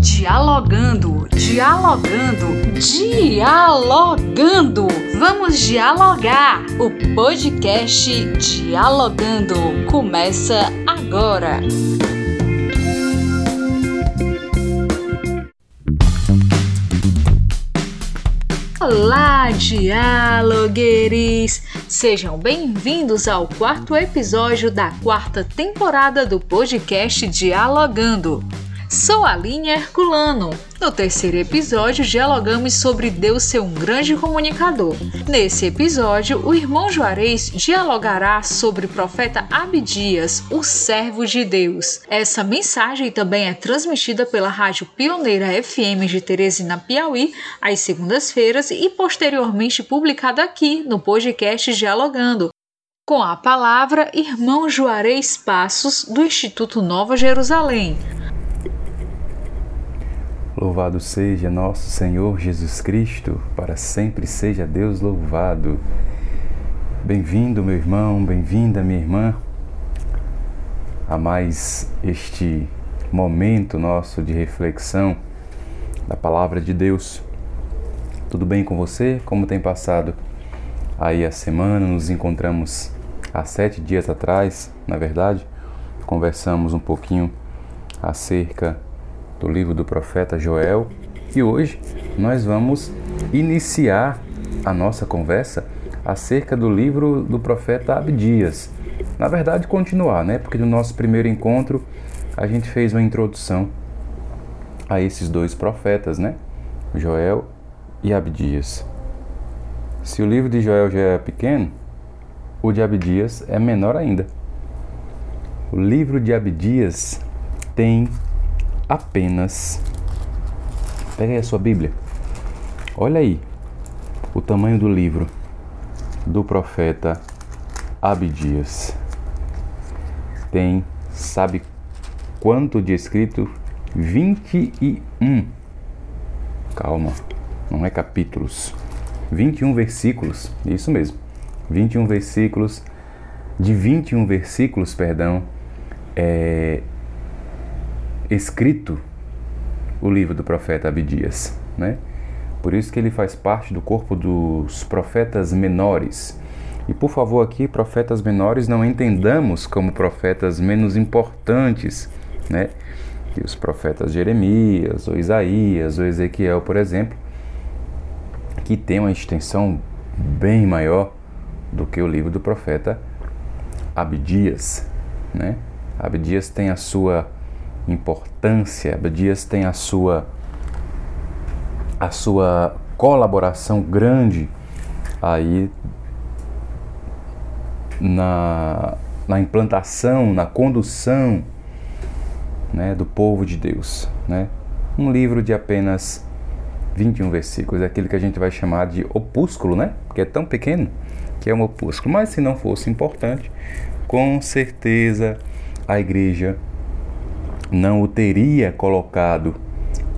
Dialogando, dialogando, dialogando. Vamos dialogar. O podcast Dialogando começa agora. Olá, dialogueires! Sejam bem-vindos ao quarto episódio da quarta temporada do podcast Dialogando. Sou a Aline Herculano. No terceiro episódio, dialogamos sobre Deus ser um grande comunicador. Nesse episódio, o irmão Juarez dialogará sobre o profeta Abdias, o servo de Deus. Essa mensagem também é transmitida pela Rádio Pioneira FM de Teresina, Piauí, às segundas-feiras e posteriormente publicada aqui no podcast Dialogando. Com a palavra, irmão Juarez Passos, do Instituto Nova Jerusalém. Louvado seja nosso Senhor Jesus Cristo, para sempre seja Deus louvado. Bem-vindo, meu irmão, bem-vinda, minha irmã, a mais este momento nosso de reflexão da palavra de Deus. Tudo bem com você? Como tem passado aí a semana? Nos encontramos há sete dias atrás, na verdade, conversamos um pouquinho acerca do livro do profeta Joel. E hoje nós vamos iniciar a nossa conversa acerca do livro do profeta Abdias. Na verdade, continuar, né? Porque no nosso primeiro encontro a gente fez uma introdução a esses dois profetas, né? Joel e Abdias. Se o livro de Joel já é pequeno, o de Abdias é menor ainda. O livro de Abdias tem apenas. Pega aí a sua Bíblia. Olha aí o tamanho do livro do profeta Abdias. Tem, sabe quanto de escrito? 21. Calma, não é capítulos. 21 versículos, isso mesmo. 21 versículos. De 21 versículos, perdão, é, escrito o livro do profeta Abdias, né? Por isso que ele faz parte do corpo dos profetas menores. E por favor, aqui, profetas menores, não entendamos como profetas menos importantes, né? Que os profetas Jeremias, ou Isaías, ou Ezequiel, por exemplo, que tem uma extensão bem maior do que o livro do profeta Abdias, né? Abdias tem a sua importância, Abdias tem a sua a sua colaboração grande aí na, na implantação, na condução né, do povo de Deus. Né? Um livro de apenas 21 versículos, é aquele que a gente vai chamar de opúsculo, né? porque é tão pequeno que é um opúsculo. Mas se não fosse importante, com certeza a igreja não o teria colocado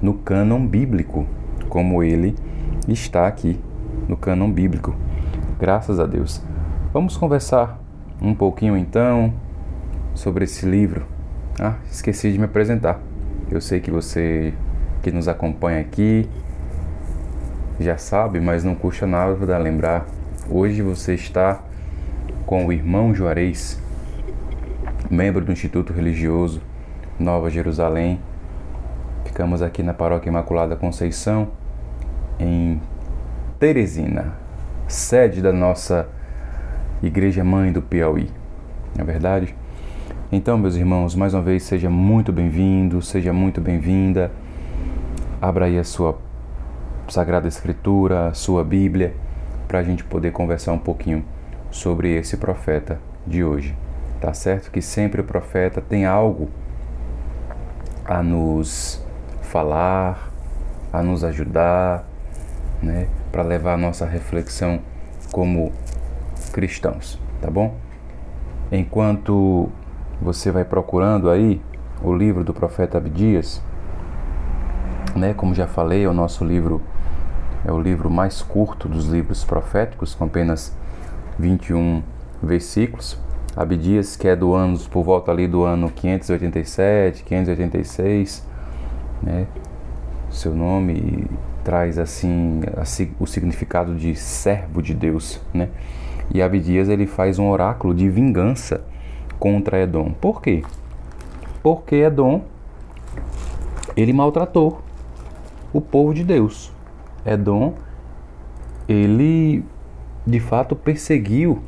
no cânon bíblico, como ele está aqui no cânon bíblico. Graças a Deus. Vamos conversar um pouquinho então sobre esse livro. Ah, esqueci de me apresentar. Eu sei que você que nos acompanha aqui já sabe, mas não custa nada lembrar. Hoje você está com o irmão Juarez, membro do Instituto Religioso Nova Jerusalém. Ficamos aqui na Paróquia Imaculada Conceição, em Teresina, sede da nossa Igreja Mãe do Piauí. Não é verdade? Então, meus irmãos, mais uma vez, seja muito bem-vindo, seja muito bem-vinda. Abra aí a sua Sagrada Escritura, a sua Bíblia, para a gente poder conversar um pouquinho sobre esse profeta de hoje. Tá certo que sempre o profeta tem algo a nos falar, a nos ajudar, né, para levar a nossa reflexão como cristãos, tá bom? Enquanto você vai procurando aí o livro do profeta Abdias, né, como já falei, é o nosso livro é o livro mais curto dos livros proféticos, com apenas 21 versículos. Abdias, que é do ano, por volta ali do ano 587, 586, né? Seu nome traz assim o significado de servo de Deus, né? E Abdias ele faz um oráculo de vingança contra Edom. Por quê? Porque Edom ele maltratou o povo de Deus. Edom ele de fato perseguiu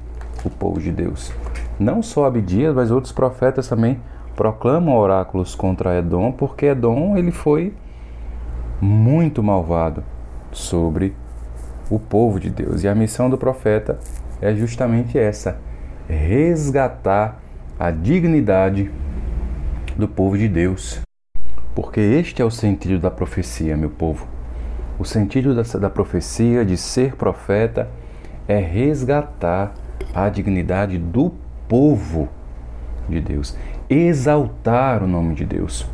o povo de Deus. Não só Abdias, mas outros profetas também proclamam oráculos contra Edom, porque Edom ele foi muito malvado sobre o povo de Deus. E a missão do profeta é justamente essa: resgatar a dignidade do povo de Deus. Porque este é o sentido da profecia, meu povo. O sentido da, da profecia de ser profeta é resgatar a dignidade do povo de Deus, exaltar o nome de Deus.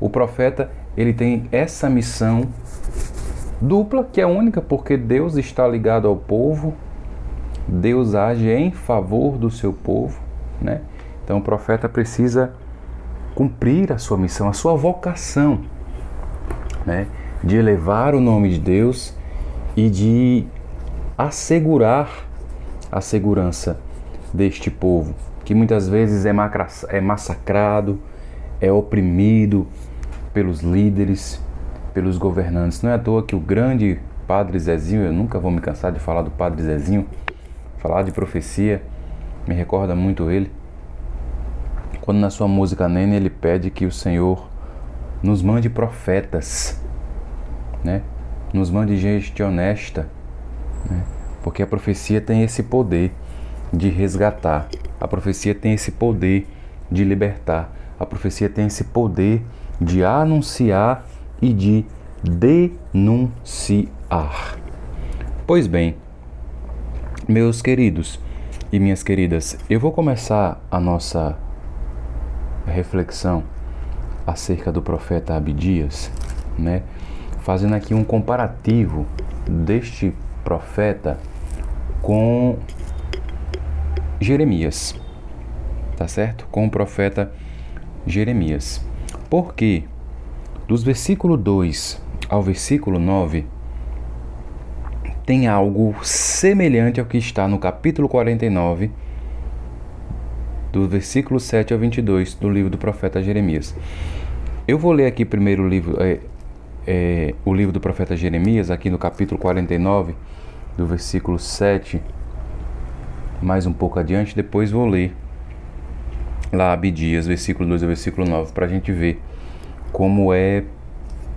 O profeta, ele tem essa missão dupla, que é única porque Deus está ligado ao povo, Deus age em favor do seu povo, né? Então o profeta precisa cumprir a sua missão, a sua vocação, né? De elevar o nome de Deus e de assegurar a segurança deste povo, que muitas vezes é, é massacrado, é oprimido pelos líderes, pelos governantes. Não é à toa que o grande Padre Zezinho, eu nunca vou me cansar de falar do Padre Zezinho, falar de profecia, me recorda muito ele. Quando na sua música Nene ele pede que o Senhor nos mande profetas, né? Nos mande gente honesta, né? Porque a profecia tem esse poder de resgatar. A profecia tem esse poder de libertar. A profecia tem esse poder de anunciar e de denunciar. Pois bem, meus queridos e minhas queridas, eu vou começar a nossa reflexão acerca do profeta Abdias, né? Fazendo aqui um comparativo deste profeta com Jeremias, tá certo? Com o profeta Jeremias. Porque dos versículo 2 ao versículo 9 tem algo semelhante ao que está no capítulo 49 do versículo 7 ao 22 do livro do profeta Jeremias. Eu vou ler aqui primeiro o livro, é, é, o livro do profeta Jeremias, aqui no capítulo 49, do versículo 7 mais um pouco adiante, depois vou ler lá Abdias, versículo 2 ao versículo 9, para a gente ver como é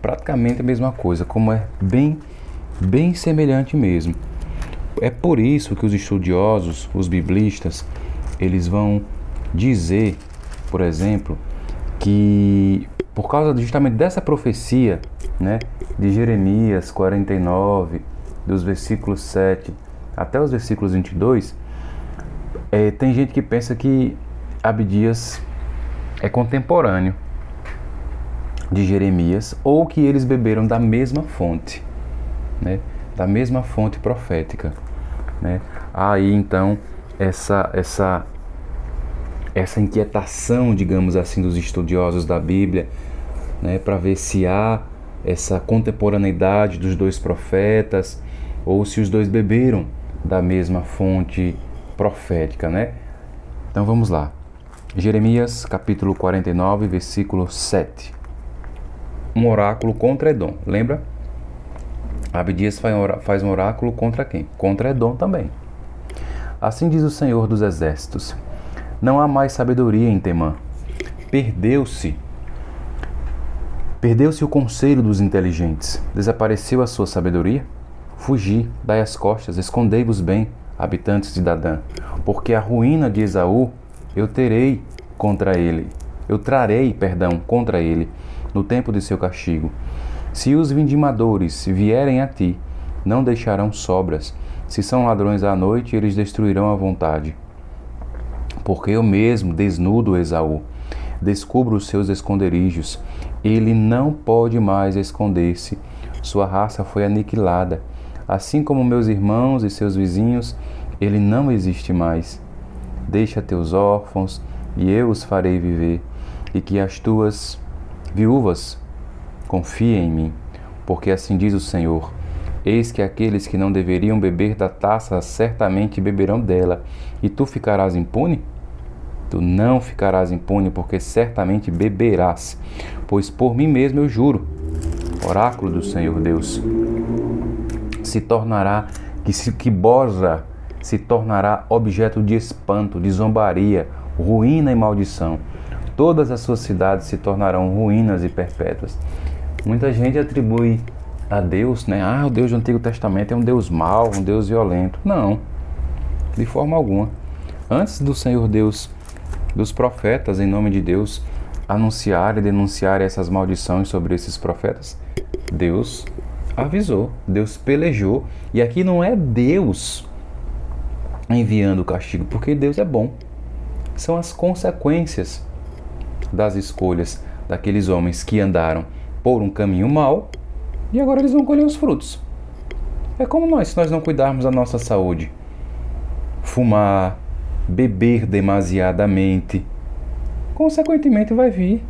praticamente a mesma coisa, como é bem, bem semelhante mesmo. É por isso que os estudiosos, os biblistas, eles vão dizer, por exemplo, que por causa justamente dessa profecia, né, de Jeremias 49, dos versículos 7 até os versículos 22, é, tem gente que pensa que Abdias é contemporâneo de Jeremias ou que eles beberam da mesma fonte, né? da mesma fonte profética. Né? Aí então essa, essa, essa inquietação, digamos assim, dos estudiosos da Bíblia, né? para ver se há essa contemporaneidade dos dois profetas ou se os dois beberam da mesma fonte profética, né? Então vamos lá. Jeremias capítulo 49, versículo 7. Um oráculo contra Edom, lembra? Abdias faz um oráculo contra quem? Contra Edom também. Assim diz o Senhor dos Exércitos: Não há mais sabedoria em Temã. Perdeu-se. Perdeu-se o conselho dos inteligentes. Desapareceu a sua sabedoria? Fugi, dai as costas, escondei-vos bem habitantes de Dadã, porque a ruína de Esaú eu terei contra ele, eu trarei, perdão, contra ele, no tempo de seu castigo. Se os vindimadores vierem a ti, não deixarão sobras. Se são ladrões à noite, eles destruirão à vontade. Porque eu mesmo desnudo Esaú, descubro os seus esconderijos. Ele não pode mais esconder-se. Sua raça foi aniquilada Assim como meus irmãos e seus vizinhos, ele não existe mais. Deixa teus órfãos, e eu os farei viver, e que as tuas viúvas confia em mim, porque assim diz o Senhor: Eis que aqueles que não deveriam beber da taça certamente beberão dela, e tu ficarás impune? Tu não ficarás impune, porque certamente beberás, pois por mim mesmo eu juro, oráculo do Senhor Deus, se tornará que se que Bosra se tornará objeto de espanto, de zombaria, ruína e maldição. Todas as suas cidades se tornarão ruínas e perpétuas. Muita gente atribui a Deus, né? Ah, o Deus do Antigo Testamento é um Deus mau, um Deus violento. Não, de forma alguma. Antes do Senhor Deus dos profetas, em nome de Deus, anunciar e denunciar essas maldições sobre esses profetas, Deus avisou, Deus pelejou. E aqui não é Deus enviando o castigo, porque Deus é bom. São as consequências das escolhas daqueles homens que andaram por um caminho mau e agora eles vão colher os frutos. É como nós, se nós não cuidarmos da nossa saúde. Fumar, beber demasiadamente, consequentemente vai vir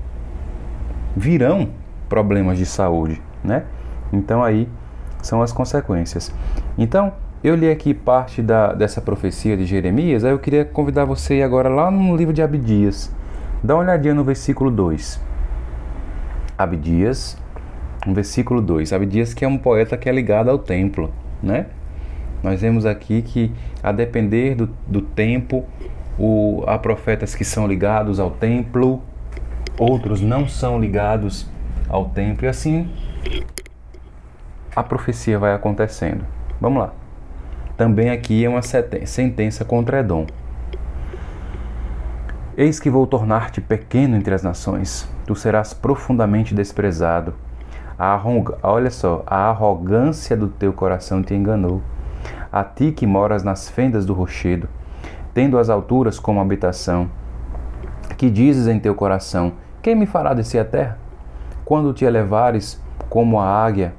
virão problemas de saúde, né? Então aí são as consequências. Então, eu li aqui parte da, dessa profecia de Jeremias, aí eu queria convidar você agora lá no livro de Abdias. Dá uma olhadinha no versículo 2. Abdias, no versículo 2. Abdias que é um poeta que é ligado ao templo, né? Nós vemos aqui que, a depender do, do tempo, o, há profetas que são ligados ao templo, outros não são ligados ao templo, e assim a profecia vai acontecendo. Vamos lá. Também aqui é uma sentença contra Edom. Eis que vou tornar-te pequeno entre as nações, tu serás profundamente desprezado. A olha só, a arrogância do teu coração te enganou a ti que moras nas fendas do rochedo, tendo as alturas como habitação, que dizes em teu coração: Quem me fará descer a terra? Quando te elevares como a águia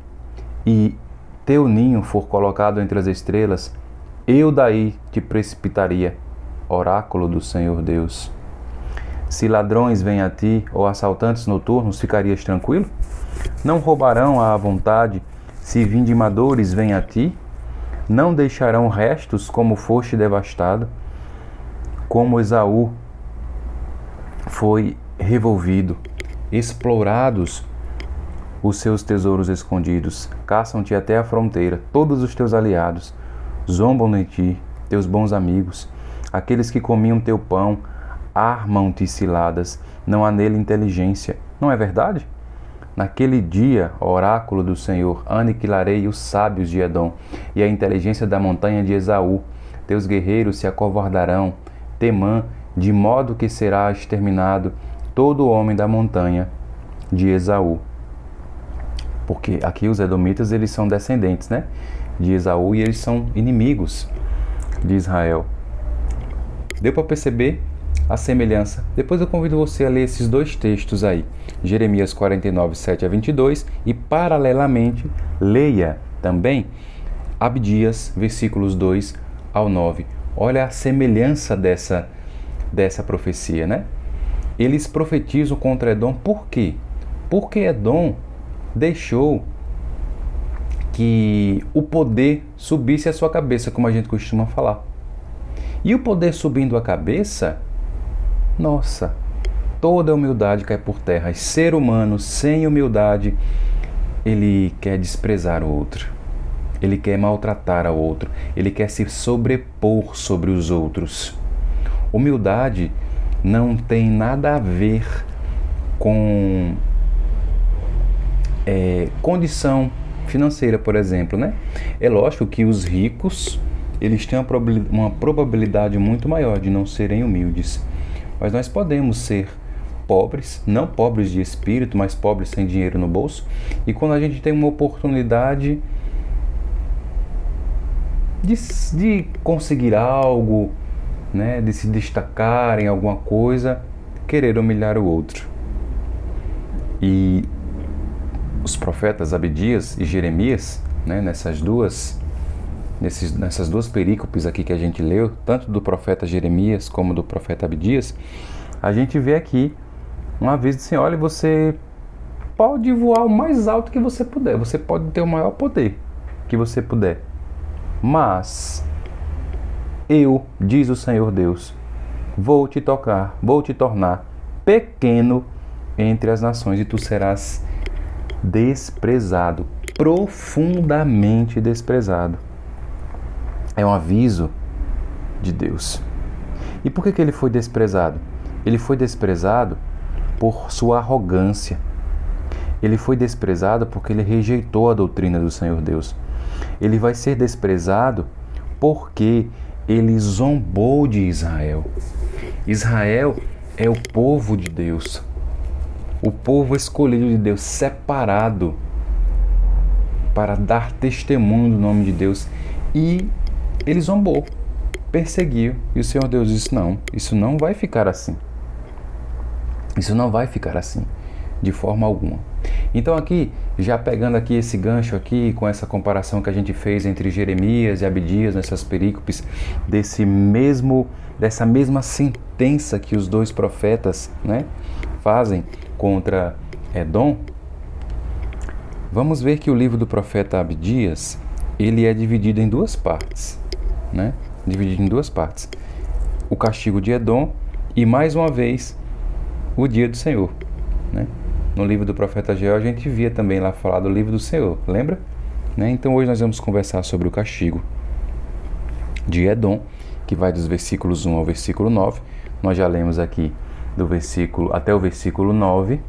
e teu ninho for colocado entre as estrelas, eu daí te precipitaria, oráculo do Senhor Deus. Se ladrões vêm a ti ou assaltantes noturnos, ficarias tranquilo? Não roubarão à vontade se vindimadores vêm a ti? Não deixarão restos como foste devastado, como Esaú foi revolvido, explorados os seus tesouros escondidos, caçam-te até a fronteira, todos os teus aliados, zombam de ti, teus bons amigos, aqueles que comiam teu pão, armam-te ciladas, não há nele inteligência, não é verdade? Naquele dia, oráculo do Senhor, aniquilarei os sábios de Edom e a inteligência da montanha de Esaú. Teus guerreiros se acovardarão, Temã, de modo que será exterminado todo o homem da montanha de Esaú. Porque aqui os edomitas eles são descendentes, né, de Esaú e eles são inimigos de Israel. Deu para perceber a semelhança. Depois eu convido você a ler esses dois textos aí, Jeremias 49, 7 a 22, e paralelamente leia também Abdias, versículos 2 ao 9. Olha a semelhança dessa, dessa profecia, né? Eles profetizam contra Edom por quê? Porque Edom deixou que o poder subisse a sua cabeça, como a gente costuma falar. E o poder subindo a cabeça nossa, toda humildade cai por terra. E ser humano sem humildade, ele quer desprezar o outro. Ele quer maltratar o outro. Ele quer se sobrepor sobre os outros. Humildade não tem nada a ver com é, condição financeira, por exemplo, né? É lógico que os ricos eles têm uma probabilidade muito maior de não serem humildes. Mas nós podemos ser pobres, não pobres de espírito, mas pobres sem dinheiro no bolso. E quando a gente tem uma oportunidade de, de conseguir algo, né, de se destacar em alguma coisa, querer humilhar o outro. E os profetas Abdias e Jeremias, né, nessas duas nesses, nessas duas perícopes aqui que a gente leu, tanto do profeta Jeremias como do profeta Abdias, a gente vê aqui um aviso assim, olha, você pode voar o mais alto que você puder, você pode ter o maior poder que você puder. Mas eu, diz o Senhor Deus, vou te tocar, vou te tornar pequeno entre as nações e tu serás desprezado, profundamente desprezado. É um aviso de Deus. E por que, que ele foi desprezado? Ele foi desprezado por sua arrogância. Ele foi desprezado porque ele rejeitou a doutrina do Senhor Deus. Ele vai ser desprezado porque ele zombou de Israel. Israel é o povo de Deus, o povo escolhido de Deus, separado para dar testemunho do nome de Deus. E ele zombou, perseguiu. E o Senhor Deus disse: Não, isso não vai ficar assim. Isso não vai ficar assim, de forma alguma. Então aqui, já pegando aqui esse gancho aqui, com essa comparação que a gente fez entre Jeremias e Abdias nessas perícopes, desse mesmo, dessa mesma sentença que os dois profetas né, fazem contra Edom, vamos ver que o livro do profeta Abdias, ele é dividido em duas partes, né? Dividido em duas partes. O castigo de Edom e mais uma vez o dia do Senhor, né? No livro do profeta Geo a gente via também lá falar do livro do Senhor, lembra? Né? Então hoje nós vamos conversar sobre o castigo de Edom, que vai dos versículos 1 ao versículo 9. Nós já lemos aqui do versículo até o versículo 9.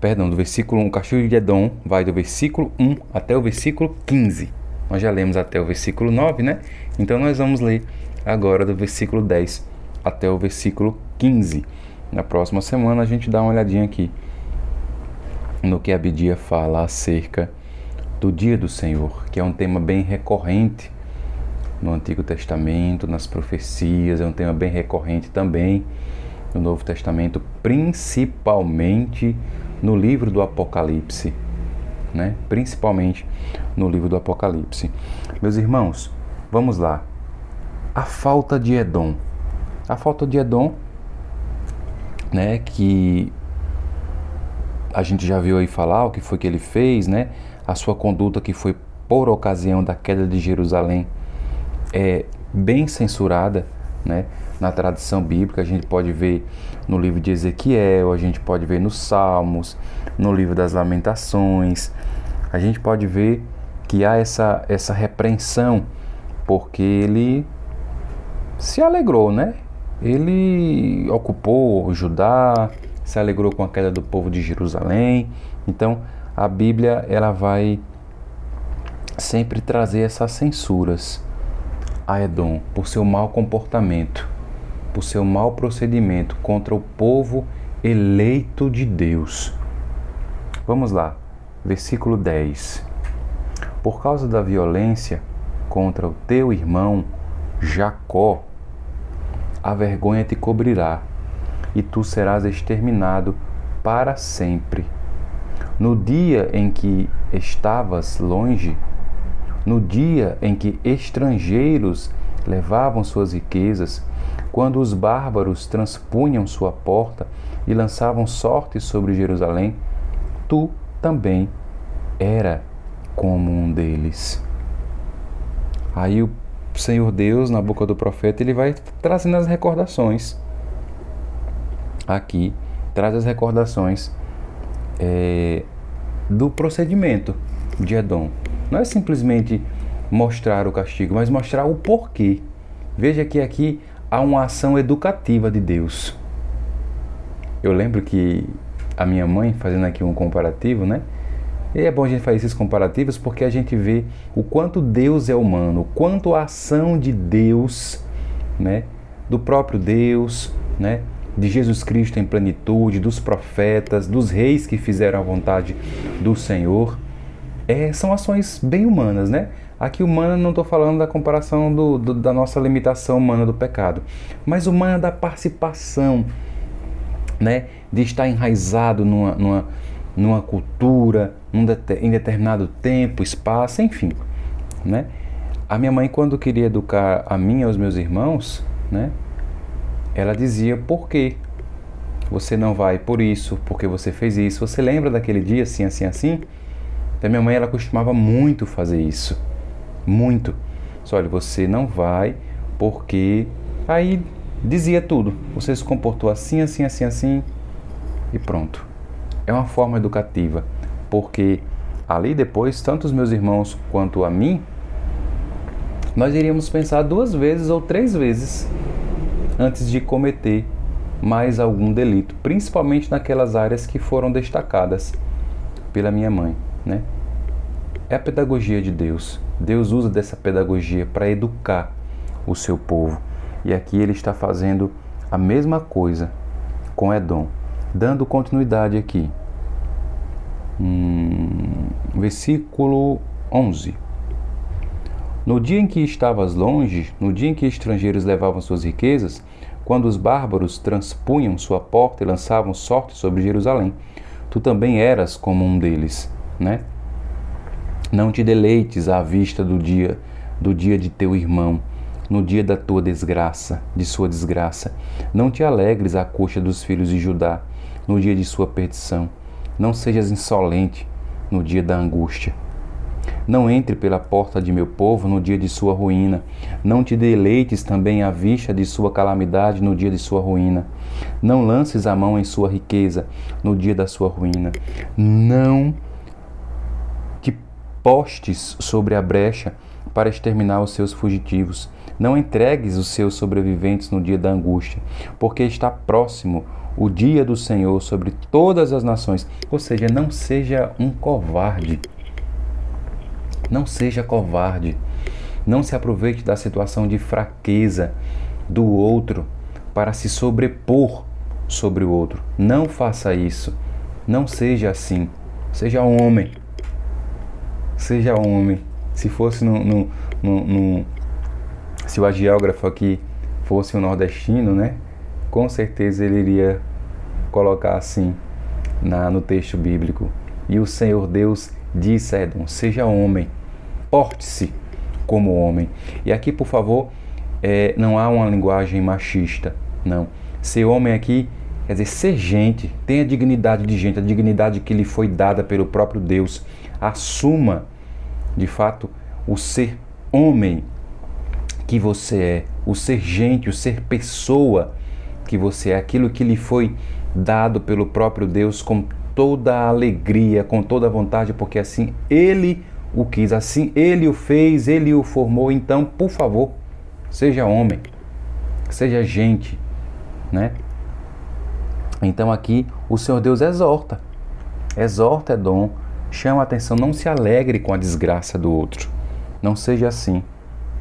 Perdão, do versículo 1, o castigo de Edom vai do versículo 1 até o versículo 15. Nós já lemos até o versículo 9, né? Então nós vamos ler agora do versículo 10 até o versículo 15. Na próxima semana a gente dá uma olhadinha aqui no que Abidia fala acerca do dia do Senhor, que é um tema bem recorrente no Antigo Testamento, nas profecias, é um tema bem recorrente também no Novo Testamento, principalmente no livro do Apocalipse, né? Principalmente no livro do Apocalipse. Meus irmãos, vamos lá. A falta de Edom. A falta de Edom né, que a gente já viu aí falar o que foi que ele fez, né? A sua conduta que foi por ocasião da queda de Jerusalém é bem censurada, né? Na tradição bíblica a gente pode ver no livro de Ezequiel, a gente pode ver nos Salmos, no livro das Lamentações, a gente pode ver que há essa essa repreensão porque ele se alegrou, né? ele ocupou Judá, se alegrou com a queda do povo de Jerusalém. Então, a Bíblia ela vai sempre trazer essas censuras a Edom por seu mau comportamento, por seu mau procedimento contra o povo eleito de Deus. Vamos lá, versículo 10. Por causa da violência contra o teu irmão Jacó, a vergonha te cobrirá, e tu serás exterminado para sempre. No dia em que estavas longe, no dia em que estrangeiros levavam suas riquezas, quando os bárbaros transpunham sua porta e lançavam sorte sobre Jerusalém, tu também era como um deles. Aí o Senhor Deus, na boca do profeta, ele vai trazendo as recordações. Aqui, traz as recordações é, do procedimento de Edom. Não é simplesmente mostrar o castigo, mas mostrar o porquê. Veja que aqui há uma ação educativa de Deus. Eu lembro que a minha mãe, fazendo aqui um comparativo, né? E é bom a gente fazer esses comparativos porque a gente vê o quanto Deus é humano, o quanto a ação de Deus, né, do próprio Deus, né, de Jesus Cristo em plenitude, dos profetas, dos reis que fizeram a vontade do Senhor, é, são ações bem humanas, né? Aqui humana não estou falando da comparação do, do, da nossa limitação humana do pecado, mas humana da participação, né? De estar enraizado numa, numa numa cultura, num em determinado tempo, espaço, enfim, né? A minha mãe, quando queria educar a mim e aos meus irmãos, né? Ela dizia por quê? você não vai por isso, porque você fez isso. Você lembra daquele dia assim, assim, assim? A minha mãe ela costumava muito fazer isso, muito. Só olha, você não vai porque aí dizia tudo. Você se comportou assim, assim, assim, assim e pronto. É uma forma educativa, porque ali depois tanto os meus irmãos quanto a mim nós iríamos pensar duas vezes ou três vezes antes de cometer mais algum delito, principalmente naquelas áreas que foram destacadas pela minha mãe, né? É a pedagogia de Deus. Deus usa dessa pedagogia para educar o seu povo. E aqui ele está fazendo a mesma coisa com Edom, dando continuidade aqui. Hum, versículo 11. No dia em que estavas longe, no dia em que estrangeiros levavam suas riquezas, quando os bárbaros transpunham sua porta e lançavam sorte sobre Jerusalém. Tu também eras como um deles, né? Não te deleites à vista do dia do dia de teu irmão, no dia da tua desgraça, de sua desgraça. Não te alegres à coxa dos filhos de Judá, no dia de sua perdição. Não sejas insolente no dia da angústia. Não entre pela porta de meu povo no dia de sua ruína. Não te deleites também à vista de sua calamidade no dia de sua ruína. Não lances a mão em sua riqueza no dia da sua ruína. Não postes sobre a brecha para exterminar os seus fugitivos. Não entregues os seus sobreviventes no dia da angústia, porque está próximo o dia do Senhor sobre todas as nações. Ou seja, não seja um covarde. Não seja covarde. Não se aproveite da situação de fraqueza do outro para se sobrepor sobre o outro. Não faça isso. Não seja assim. Seja homem. Seja homem. Se fosse no, no, no, no se o agiógrafo aqui fosse um nordestino, né? Com certeza ele iria colocar assim na, no texto bíblico. E o Senhor Deus disse a Edom: Seja homem porte-se como homem. E aqui, por favor, é, não há uma linguagem machista, não. Ser homem aqui quer dizer ser gente, tenha dignidade de gente, a dignidade que lhe foi dada pelo próprio Deus. Assuma, de fato, o ser homem que você é, o ser gente, o ser pessoa que você é, aquilo que lhe foi dado pelo próprio Deus com toda a alegria, com toda a vontade, porque assim ele o quis, assim ele o fez, ele o formou. Então, por favor, seja homem, seja gente, né? Então aqui o Senhor Deus exorta, exorta Edom, chama a atenção, não se alegre com a desgraça do outro, não seja assim,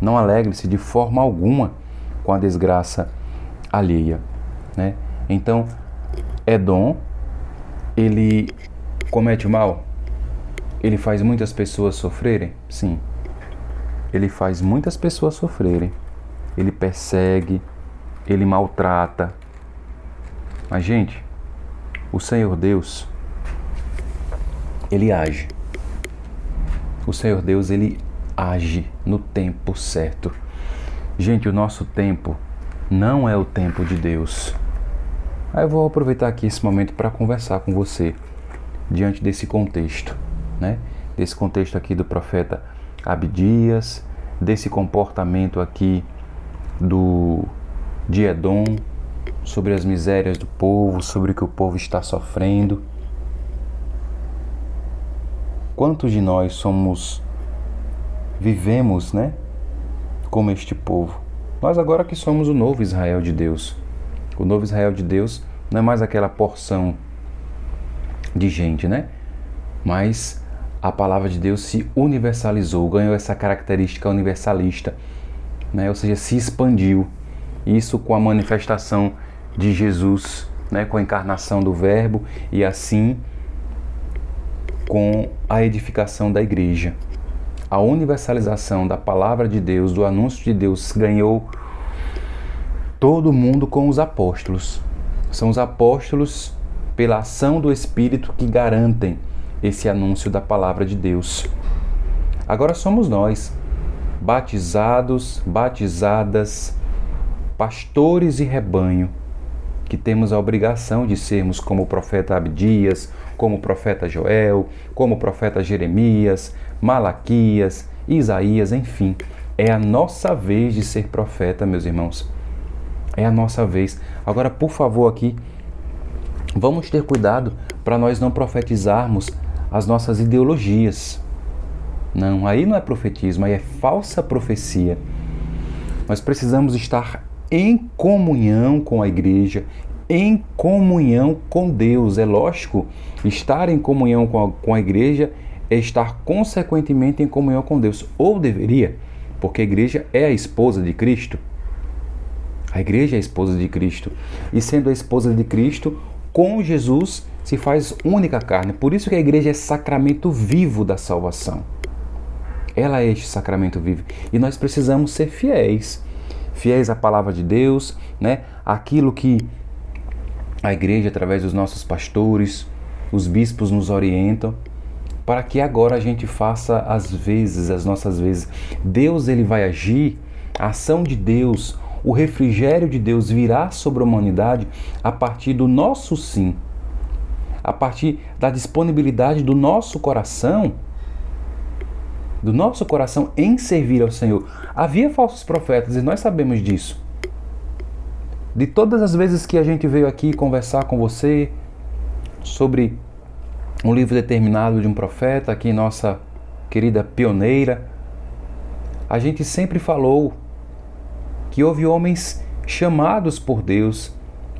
não alegre-se de forma alguma com a desgraça alheia, né? Então Edom ele comete mal, ele faz muitas pessoas sofrerem? Sim. Ele faz muitas pessoas sofrerem. Ele persegue, ele maltrata. Mas, gente, o Senhor Deus, ele age. O Senhor Deus, ele age no tempo certo. Gente, o nosso tempo não é o tempo de Deus. Aí eu vou aproveitar aqui esse momento para conversar com você diante desse contexto né? desse contexto aqui do profeta Abdias, desse comportamento aqui do de Edom, sobre as misérias do povo, sobre o que o povo está sofrendo. Quantos de nós somos vivemos, né, como este povo? Nós agora que somos o novo Israel de Deus. O novo Israel de Deus não é mais aquela porção de gente, né? Mas a palavra de Deus se universalizou, ganhou essa característica universalista, né? ou seja, se expandiu. Isso com a manifestação de Jesus, né? com a encarnação do Verbo e assim com a edificação da igreja. A universalização da palavra de Deus, do anúncio de Deus, ganhou todo mundo com os apóstolos. São os apóstolos, pela ação do Espírito, que garantem esse anúncio da palavra de Deus. Agora somos nós, batizados, batizadas, pastores e rebanho, que temos a obrigação de sermos como o profeta Abdias, como o profeta Joel, como o profeta Jeremias, Malaquias, Isaías, enfim. É a nossa vez de ser profeta, meus irmãos. É a nossa vez. Agora, por favor, aqui, vamos ter cuidado para nós não profetizarmos as nossas ideologias. Não, aí não é profetismo, aí é falsa profecia. Nós precisamos estar em comunhão com a igreja, em comunhão com Deus. É lógico, estar em comunhão com a, com a igreja é estar consequentemente em comunhão com Deus. Ou deveria, porque a igreja é a esposa de Cristo. A igreja é a esposa de Cristo. E sendo a esposa de Cristo, com Jesus se faz única carne. Por isso que a igreja é sacramento vivo da salvação. Ela é este sacramento vivo. E nós precisamos ser fiéis. Fiéis à palavra de Deus, né? Aquilo que a igreja, através dos nossos pastores, os bispos nos orientam, para que agora a gente faça as vezes, as nossas vezes. Deus ele vai agir, a ação de Deus, o refrigério de Deus virá sobre a humanidade a partir do nosso sim, a partir da disponibilidade do nosso coração, do nosso coração em servir ao Senhor. Havia falsos profetas e nós sabemos disso. De todas as vezes que a gente veio aqui conversar com você sobre um livro determinado de um profeta, aqui nossa querida pioneira, a gente sempre falou que houve homens chamados por Deus,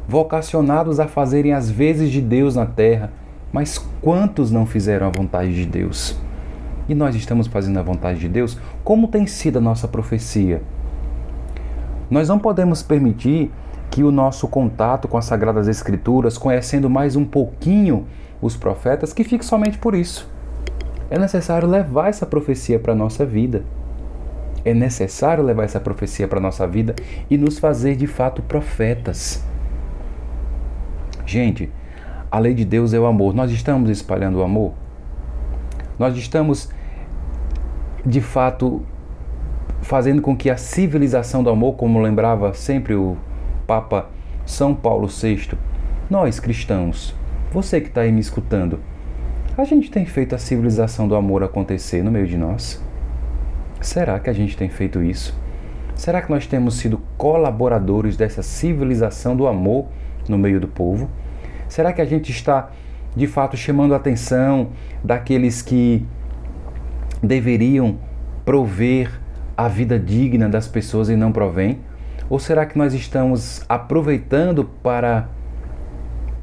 vocacionados a fazerem as vezes de Deus na terra, mas quantos não fizeram a vontade de Deus? E nós estamos fazendo a vontade de Deus? Como tem sido a nossa profecia? Nós não podemos permitir que o nosso contato com as Sagradas Escrituras, conhecendo mais um pouquinho os profetas, que fique somente por isso. É necessário levar essa profecia para a nossa vida. É necessário levar essa profecia para a nossa vida e nos fazer de fato profetas. Gente, a lei de Deus é o amor. Nós estamos espalhando o amor? Nós estamos, de fato, fazendo com que a civilização do amor, como lembrava sempre o Papa São Paulo VI, nós cristãos, você que está aí me escutando, a gente tem feito a civilização do amor acontecer no meio de nós? Será que a gente tem feito isso? Será que nós temos sido colaboradores dessa civilização do amor no meio do povo? Será que a gente está de fato chamando a atenção daqueles que deveriam prover a vida digna das pessoas e não provém? Ou será que nós estamos aproveitando para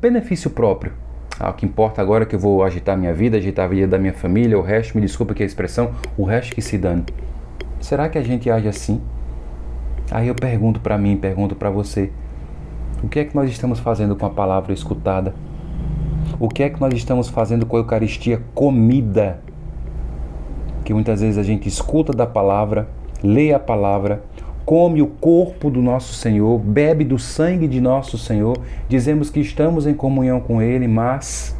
benefício próprio? Ah, o que importa agora é que eu vou agitar minha vida, agitar a vida da minha família, o resto, me desculpa que a expressão, o resto que se dane. Será que a gente age assim? Aí eu pergunto para mim, pergunto para você: o que é que nós estamos fazendo com a palavra escutada? O que é que nós estamos fazendo com a Eucaristia comida? Que muitas vezes a gente escuta da palavra, lê a palavra, come o corpo do nosso Senhor, bebe do sangue de nosso Senhor, dizemos que estamos em comunhão com Ele, mas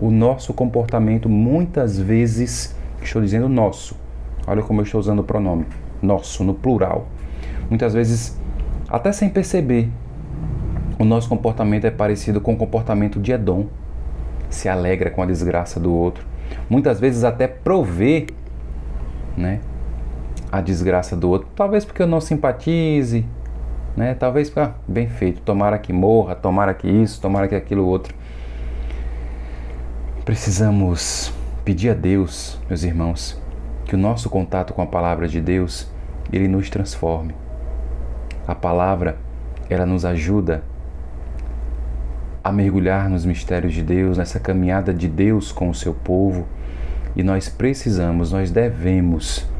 o nosso comportamento muitas vezes, estou dizendo nosso, olha como eu estou usando o pronome, nosso, no plural. Muitas vezes, até sem perceber, o nosso comportamento é parecido com o comportamento de Edom, se alegra com a desgraça do outro, muitas vezes até prover, né? A desgraça do outro, talvez porque eu não simpatize, né? Talvez, ah, bem feito, tomara que morra, tomara que isso, tomara que aquilo outro. Precisamos pedir a Deus, meus irmãos, que o nosso contato com a palavra de Deus, ele nos transforme. A palavra, ela nos ajuda a mergulhar nos mistérios de Deus, nessa caminhada de Deus com o seu povo, e nós precisamos, nós devemos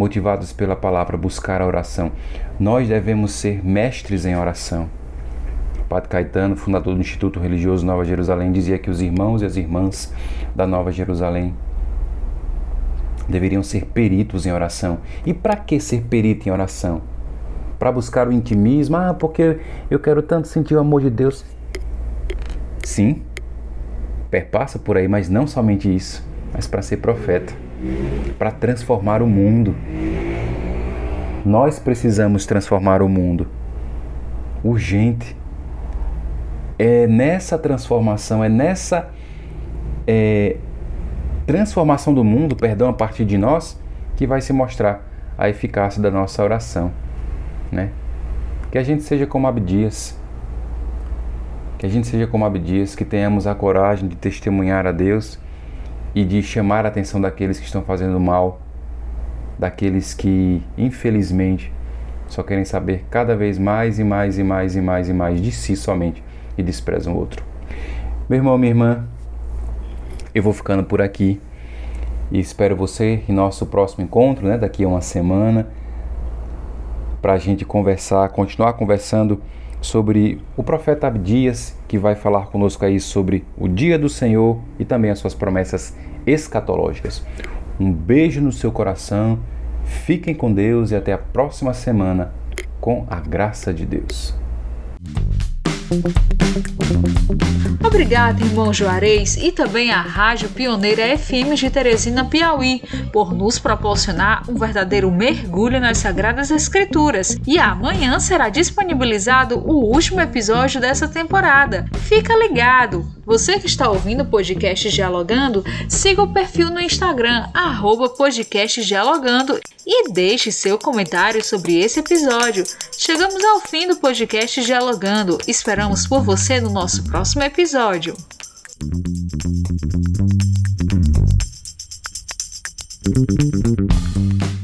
motivados pela palavra, buscar a oração. Nós devemos ser mestres em oração. Padre Caetano, fundador do Instituto Religioso Nova Jerusalém, dizia que os irmãos e as irmãs da Nova Jerusalém deveriam ser peritos em oração. E para que ser perito em oração? Para buscar o intimismo? Ah, porque eu quero tanto sentir o amor de Deus. Sim, perpassa por aí, mas não somente isso, mas para ser profeta para transformar o mundo. Nós precisamos transformar o mundo. urgente. É nessa transformação, é nessa é, transformação do mundo, perdão, a partir de nós, que vai se mostrar a eficácia da nossa oração, né? Que a gente seja como Abdias, que a gente seja como Abdias, que tenhamos a coragem de testemunhar a Deus e de chamar a atenção daqueles que estão fazendo mal, daqueles que, infelizmente, só querem saber cada vez mais e mais e mais e mais e mais de si somente e desprezam o outro. Meu irmão, minha irmã, eu vou ficando por aqui e espero você em nosso próximo encontro, né, daqui a uma semana, para a gente conversar, continuar conversando sobre o profeta Abdias, que vai falar conosco aí sobre o dia do Senhor e também as suas promessas escatológicas. Um beijo no seu coração, fiquem com Deus e até a próxima semana, com a graça de Deus. Obrigada, irmão Juarez, e também à Rádio Pioneira FM de Teresina, Piauí, por nos proporcionar um verdadeiro mergulho nas Sagradas Escrituras. E amanhã será disponibilizado o último episódio dessa temporada. Fica ligado! Você que está ouvindo o podcast Dialogando, siga o perfil no Instagram, arroba Dialogando e deixe seu comentário sobre esse episódio. Chegamos ao fim do podcast Dialogando. Esperamos por você no nosso próximo episódio. Música